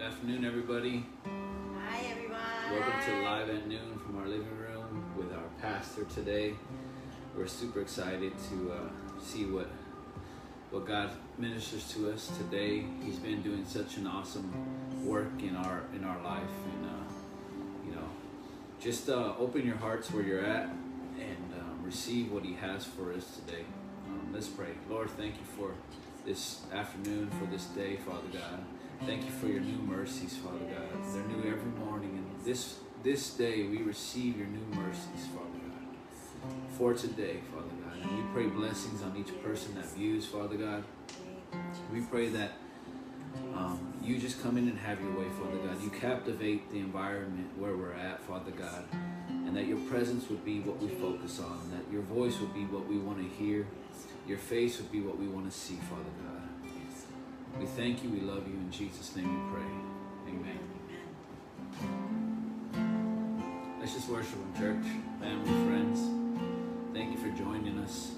Good afternoon, everybody. Hi, everyone. Welcome to Live at Noon from our living room with our pastor today. We're super excited to uh, see what what God ministers to us today. He's been doing such an awesome work in our in our life, and uh, you know, just uh, open your hearts where you're at and um, receive what He has for us today. Um, let's pray. Lord, thank you for this afternoon, for this day, Father God. Thank you for your new mercies, Father God. They're new every morning, and this this day we receive your new mercies, Father God. For today, Father God, and we pray blessings on each person that views, Father God. We pray that um, you just come in and have your way, Father God. You captivate the environment where we're at, Father God, and that your presence would be what we focus on, that your voice would be what we want to hear, your face would be what we want to see, Father God. We thank you, we love you, in Jesus' name we pray. Amen. Amen. Let's just worship in church, family, friends. Thank you for joining us.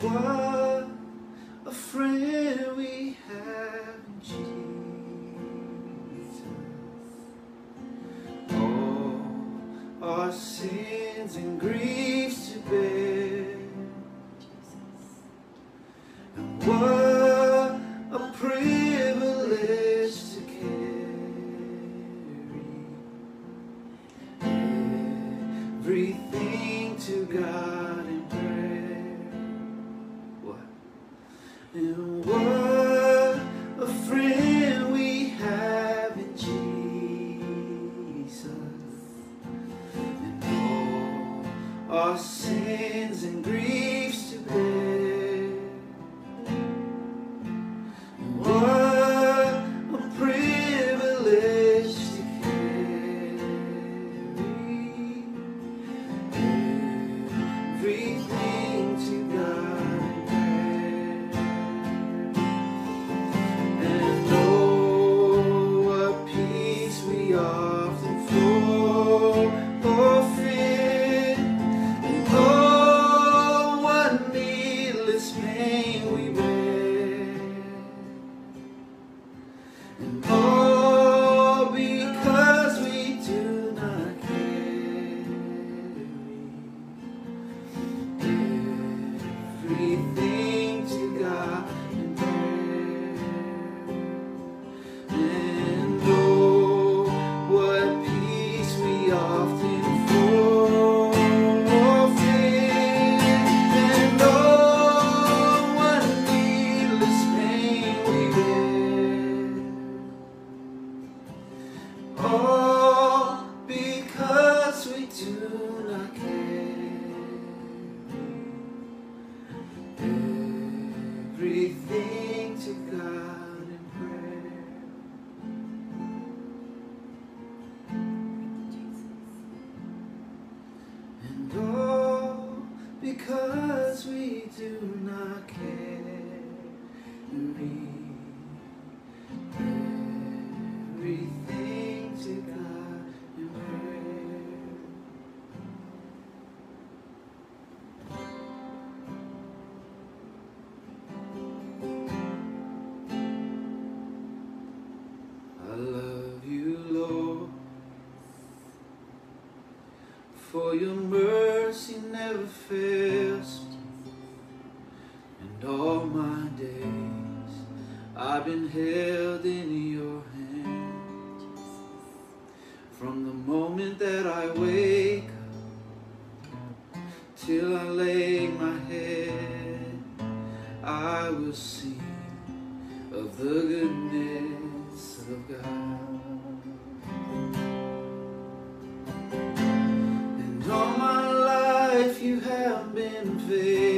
What a friend we have in Jesus. All our sins and grief. because we do. in vain.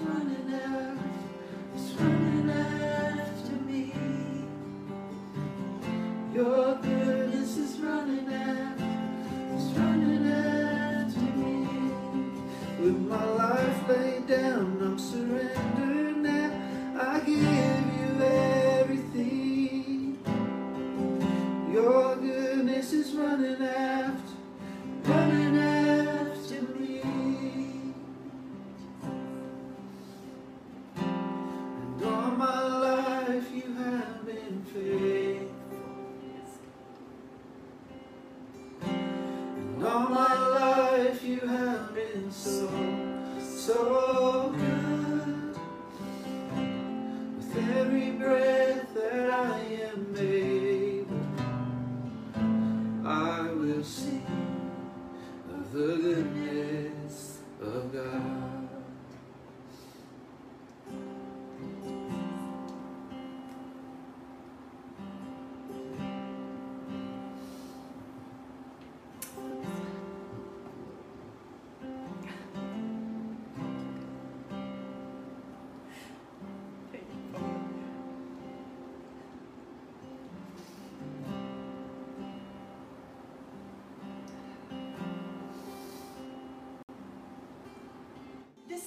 Running out,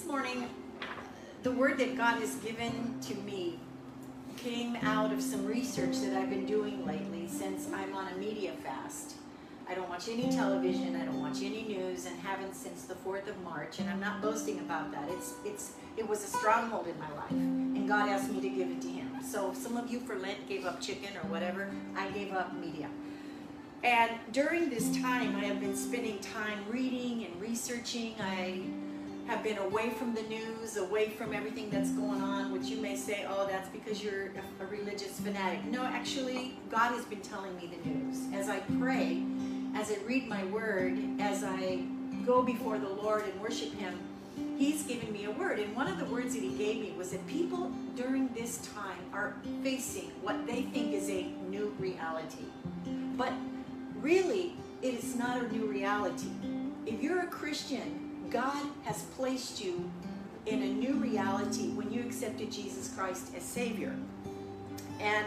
morning, the word that God has given to me came out of some research that I've been doing lately since I'm on a media fast. I don't watch any television, I don't watch any news, and haven't since the 4th of March, and I'm not boasting about that. It's it's it was a stronghold in my life, and God asked me to give it to him. So some of you for Lent gave up chicken or whatever, I gave up media. And during this time, I have been spending time reading and researching. I have been away from the news, away from everything that's going on, which you may say, oh, that's because you're a religious fanatic. No, actually, God has been telling me the news. As I pray, as I read my word, as I go before the Lord and worship Him, He's given me a word. And one of the words that He gave me was that people during this time are facing what they think is a new reality. But really, it is not a new reality. If you're a Christian, God has placed you in a new reality when you accepted Jesus Christ as Savior. And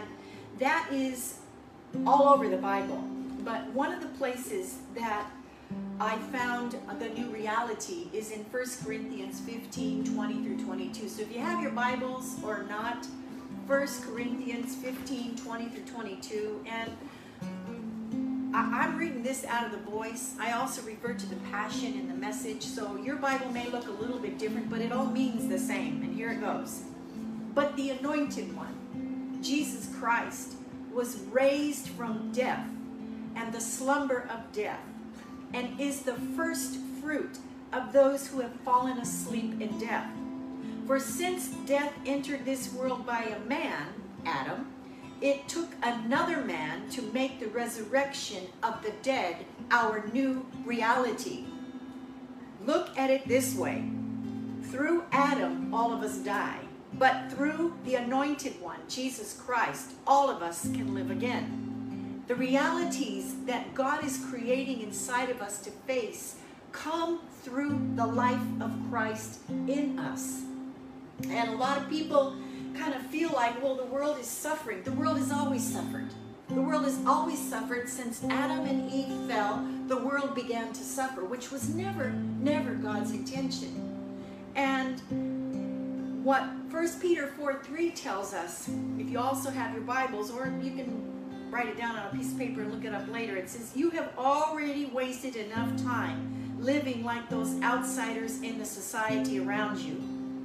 that is all over the Bible. But one of the places that I found the new reality is in 1 Corinthians 15 20 through 22. So if you have your Bibles or not, 1 Corinthians 15 20 through 22. And I, I'm reading this out of the voice. I also refer to the passion and the message. So your Bible may look a little bit different, but it all means the same. And here it goes. But the anointed one, Jesus Christ, was raised from death and the slumber of death, and is the first fruit of those who have fallen asleep in death. For since death entered this world by a man, Adam, it took another man to make the resurrection of the dead our new reality. Look at it this way through Adam, all of us die, but through the anointed one, Jesus Christ, all of us can live again. The realities that God is creating inside of us to face come through the life of Christ in us. And a lot of people kind of feel like, well, the world is suffering. The world has always suffered. The world has always suffered since Adam and Eve fell. The world began to suffer, which was never, never God's intention. And what 1 Peter 4 3 tells us, if you also have your Bibles, or you can write it down on a piece of paper and look it up later, it says, You have already wasted enough time living like those outsiders in the society around you,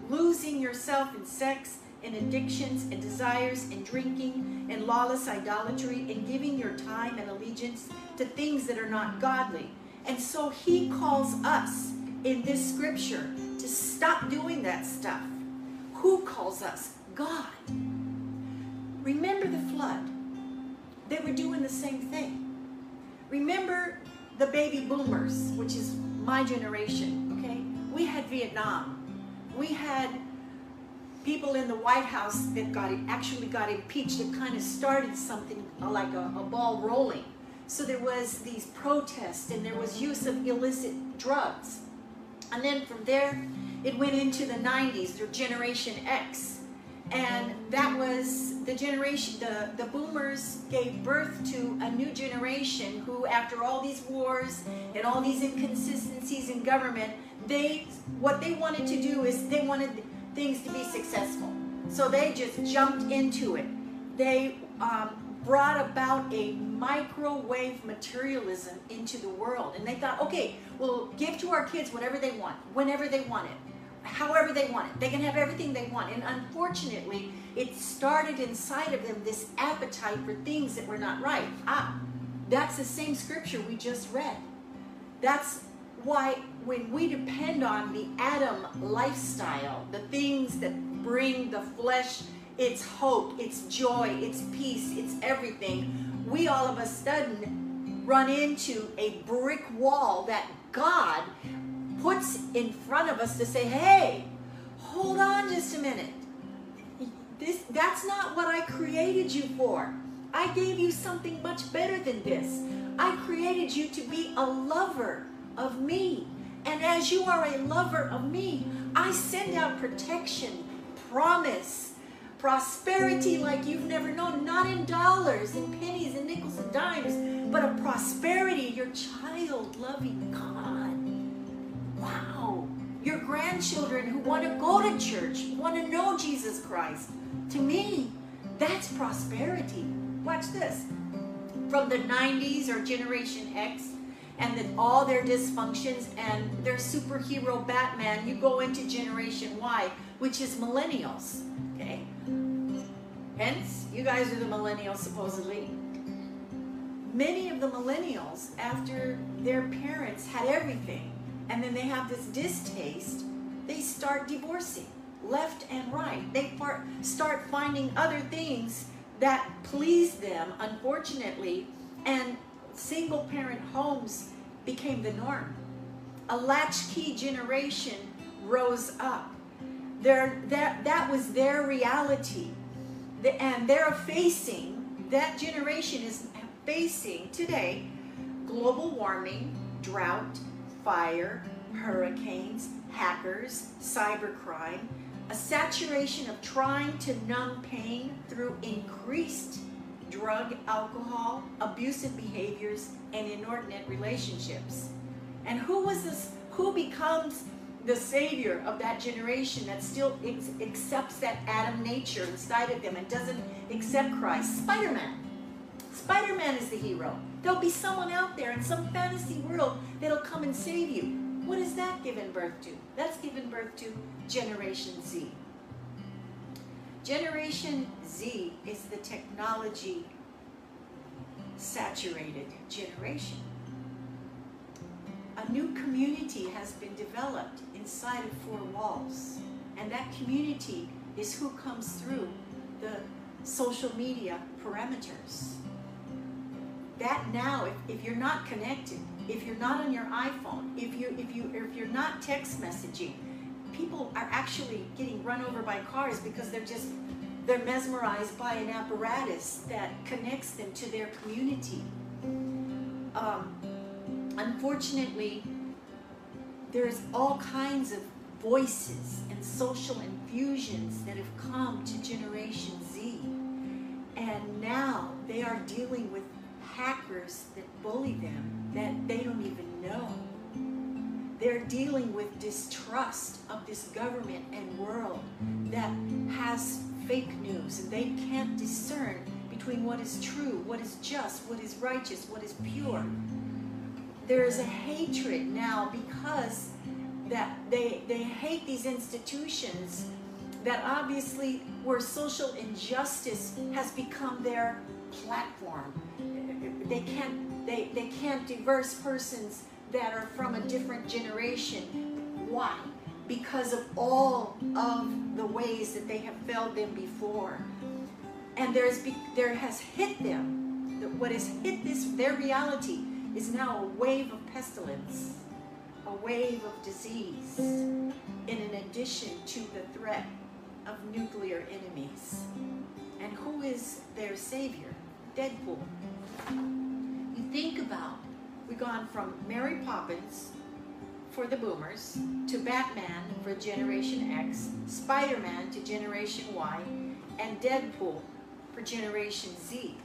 losing yourself in sex in addictions and desires and drinking and lawless idolatry and giving your time and allegiance to things that are not godly. And so he calls us in this scripture to stop doing that stuff. Who calls us? God. Remember the flood. They were doing the same thing. Remember the baby boomers, which is my generation, okay? We had Vietnam. we had people in the White House that got actually got impeached that kind of started something uh, like a, a ball rolling. So there was these protests and there was use of illicit drugs. And then from there, it went into the 90s, the Generation X. And that was the generation, the, the boomers gave birth to a new generation who, after all these wars and all these inconsistencies in government, they, what they wanted to do is they wanted things to be successful. So they just jumped into it. They um, brought about a microwave materialism into the world. And they thought, okay, we'll give to our kids whatever they want, whenever they want it however they want it. They can have everything they want. And unfortunately, it started inside of them this appetite for things that were not right. Ah, that's the same scripture we just read. That's why when we depend on the Adam lifestyle, the things that bring the flesh its hope, its joy, its peace, its everything, we all of a sudden run into a brick wall that God puts in front of us to say, hey, hold on just a minute. This, that's not what I created you for. I gave you something much better than this. I created you to be a lover of me. And as you are a lover of me, I send out protection, promise, prosperity like you've never known, not in dollars and pennies and nickels and dimes, but a prosperity, your child loving God wow, your grandchildren who want to go to church, want to know Jesus Christ. To me, that's prosperity. Watch this. From the 90s or Generation X, and then all their dysfunctions and their superhero Batman, you go into Generation Y, which is millennials. Okay? Hence, you guys are the millennials supposedly. Many of the millennials, after their parents had everything, and then they have this distaste, they start divorcing left and right. They start finding other things that please them, unfortunately, and single parent homes became the norm. A latchkey generation rose up. Their, that, that was their reality. The, and they're facing, that generation is facing today global warming, drought, fire, hurricanes, hackers, cybercrime, a saturation of trying to numb pain through increased drug, alcohol, abusive behaviors, and inordinate relationships. And who was this? Who becomes the savior of that generation that still ex- accepts that Adam nature inside of them and doesn't accept Christ? Spider Man. Spider Man is the hero. There'll be someone out there in some fantasy world that'll come and save you. What is that given birth to? That's given birth to Generation Z. Generation Z is the technology saturated generation. A new community has been developed inside of four walls, and that community is who comes through the social media parameters that now, if, if you're not connected, if you're not on your iPhone, if you if you if you're not text messaging, people are actually getting run over by cars because they're just they're mesmerized by an apparatus that connects them to their community. Um, unfortunately, there's all kinds of voices and social infusions that have come to Generation Z. And now they are dealing with hackers that bully them that they don't even know. They're dealing with distrust of this government and world that has fake news and they can't discern between what is true, what is just, what is righteous, what is pure. There is a hatred now because that they they hate these institutions that obviously where social injustice has become their platform they can't they, they can't diverse persons that are from a different generation. Why? Because of all of the ways that they have failed them before. And there's there has hit them. What has hit this their reality is now a wave of pestilence, a wave of disease in an addition to the threat of nuclear enemies. And who is their savior? Deadpool. You think about, we've gone from Mary Poppins for the boomers to Batman for Generation X, Spider Man to Generation Y, and Deadpool for Generation Z.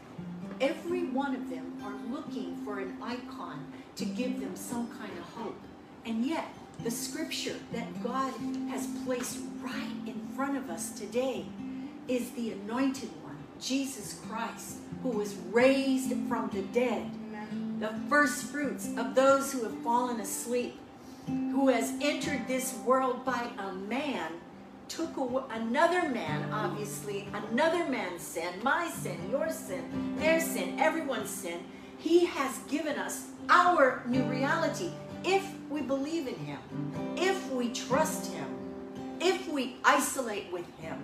Every one of them are looking for an icon to give them some kind of hope. And yet, the scripture that God has placed right in front of us today is the anointed one, Jesus Christ, who was raised from the dead, the first fruits of those who have fallen asleep, who has entered this world by a man, took away, another man, obviously, another man's sin, my sin, your sin, their sin, everyone's sin. He has given us our new reality if we believe in Him, if we trust Him, if we isolate with Him,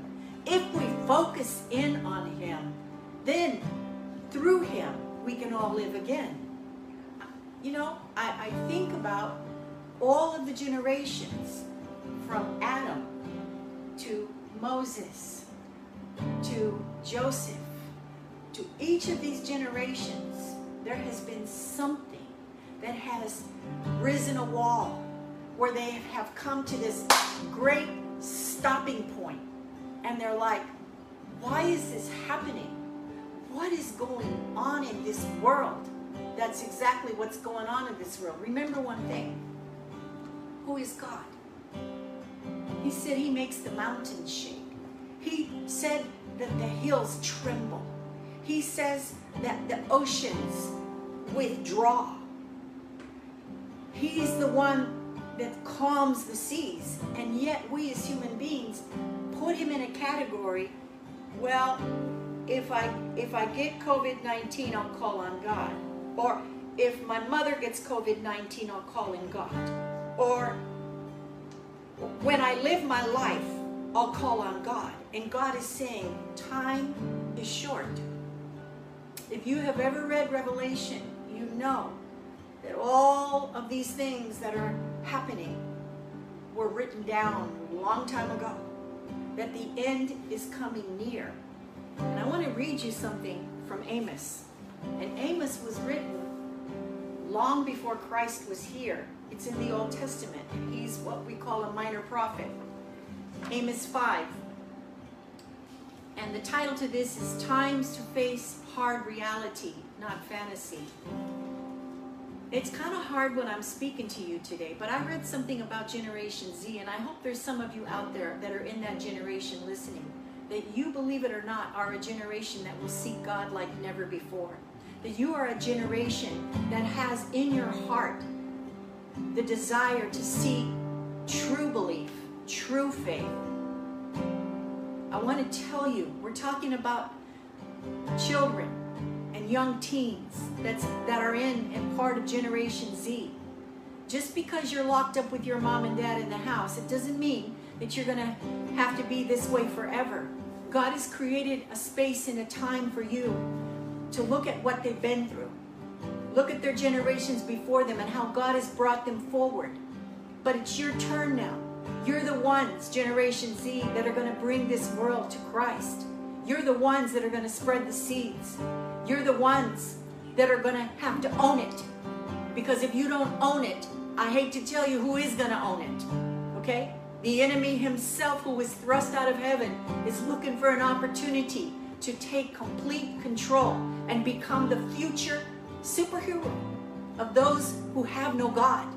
if we focus in on Him, then through Him we can all live again. You know, I, I think about all of the generations from Adam to Moses to Joseph to each of these generations, there has been something that has risen a wall where they have come to this great stopping point and they're like, why is this happening? What is going on in this world? That's exactly what's going on in this world. Remember one thing who is God? He said he makes the mountains shake. He said that the hills tremble. He says that the oceans withdraw. He's the one that calms the seas. And yet, we as human beings put him in a category well, if I if I get COVID-19, I'll call on God. Or if my mother gets COVID-19, I'll call in God. Or when I live my life, I'll call on God. And God is saying, time is short. If you have ever read Revelation, you know that all of these things that are happening were written down a long time ago. That the end is coming near. And I want to read you something from Amos. And Amos was written long before Christ was here. It's in the Old Testament. He's what we call a minor prophet. Amos 5. And the title to this is Times to Face Hard Reality, Not Fantasy. It's kind of hard when I'm speaking to you today, but I read something about Generation Z, and I hope there's some of you out there that are in that generation listening, that you, believe it or not, are a generation that will seek God like never before. That you are a generation that has in your heart the desire to seek true belief, true faith. I want to tell you, we're talking about children and young teens that's, that are in and part of Generation Z. Just because you're locked up with your mom and dad in the house, it doesn't mean that you're going to have to be this way forever. God has created a space and a time for you to look at what they've been through. Look at their generations before them and how God has brought them forward. But it's your turn now. You're the ones, Generation Z, that are going to bring this world to Christ. You're the ones that are going to spread the seeds. You're the ones that are going to have to own it. Because if you don't own it, I hate to tell you who is going to own it. Okay? The enemy himself, who was thrust out of heaven, is looking for an opportunity to take complete control and become the future superhero of those who have no God.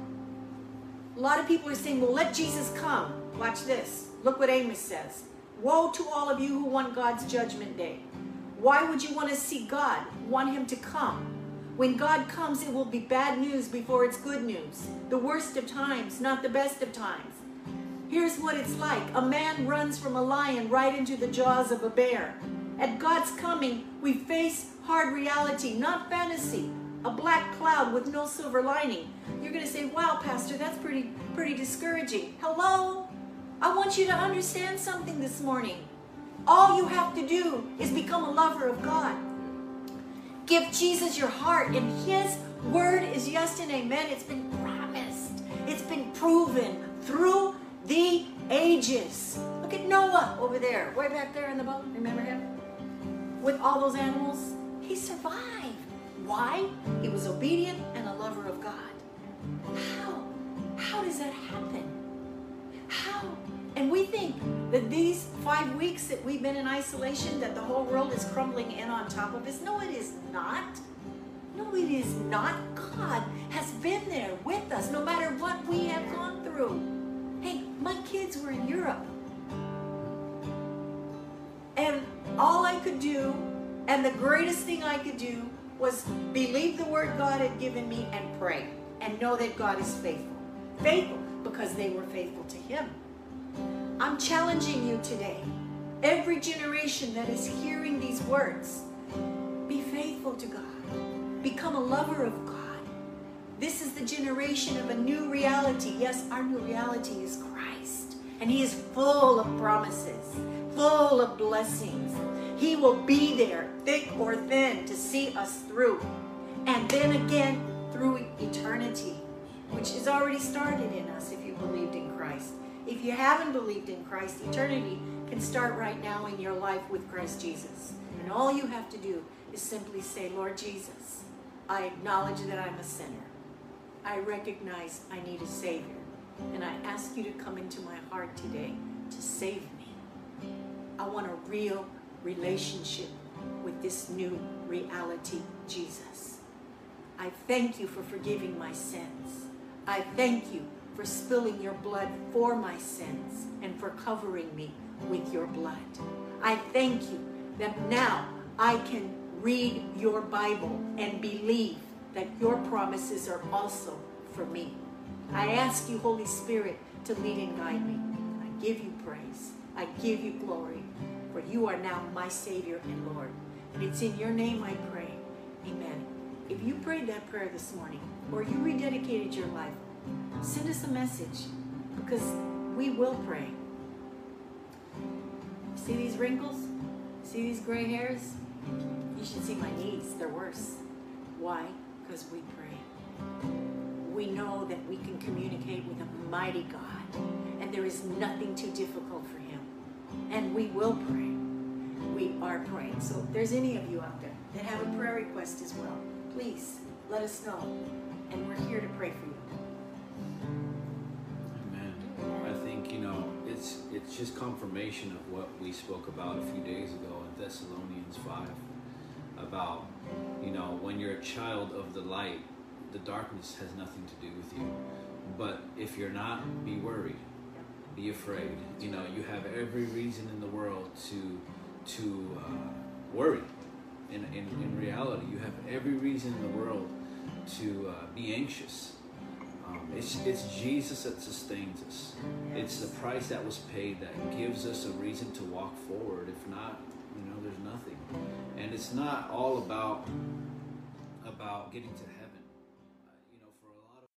A lot of people are saying, well, let Jesus come. Watch this. Look what Amos says. Woe to all of you who want God's judgment day. Why would you want to see God, want Him to come? When God comes, it will be bad news before it's good news. The worst of times, not the best of times. Here's what it's like a man runs from a lion right into the jaws of a bear. At God's coming, we face hard reality, not fantasy. A black cloud with no silver lining. You're going to say, wow, Pastor, that's pretty, pretty discouraging. Hello? I want you to understand something this morning. All you have to do is become a lover of God. Give Jesus your heart, and His word is yes and amen. It's been promised, it's been proven through the ages. Look at Noah over there, way back there in the boat. Remember him? With all those animals. He survived. Why? He was obedient and a lover of God. How? How does that happen? How? And we think that these five weeks that we've been in isolation, that the whole world is crumbling in on top of us. No, it is not. No, it is not. God has been there with us no matter what we have gone through. My kids were in Europe. And all I could do, and the greatest thing I could do, was believe the word God had given me and pray and know that God is faithful. Faithful because they were faithful to Him. I'm challenging you today. Every generation that is hearing these words, be faithful to God. Become a lover of God. This is the generation of a new reality. Yes, our new reality is Christ. And He is full of promises, full of blessings. He will be there, thick or thin, to see us through. And then again, through eternity, which is already started in us if you believed in Christ. If you haven't believed in Christ, eternity can start right now in your life with Christ Jesus. And all you have to do is simply say, Lord Jesus, I acknowledge that I'm a sinner. I recognize I need a Savior. And I ask you to come into my heart today to save me. I want a real relationship with this new reality, Jesus. I thank you for forgiving my sins. I thank you for spilling your blood for my sins and for covering me with your blood. I thank you that now I can read your Bible and believe that your promises are also for me. I ask you, Holy Spirit, to lead and guide me. I give you praise. I give you glory, for you are now my Savior and Lord. And it's in your name I pray. Amen. If you prayed that prayer this morning, or you rededicated your life, send us a message because we will pray. See these wrinkles? See these gray hairs? You should see my knees. They're worse. Why? Because we pray. We know that we can communicate with a mighty God, and there is nothing too difficult for Him. And we will pray. We are praying. So if there's any of you out there that have a prayer request as well, please let us know. And we're here to pray for you. Amen. I think, you know, it's it's just confirmation of what we spoke about a few days ago in Thessalonians 5 about, you know, when you're a child of the light, the darkness has nothing to do with you. But if you're not, be worried. Be afraid. You know, you have every reason in the world to to uh, worry. In, in, in reality, you have every reason in the world to uh, be anxious. Um, it's, it's Jesus that sustains us. It's the price that was paid that gives us a reason to walk forward. If not, And it's not all about about getting to.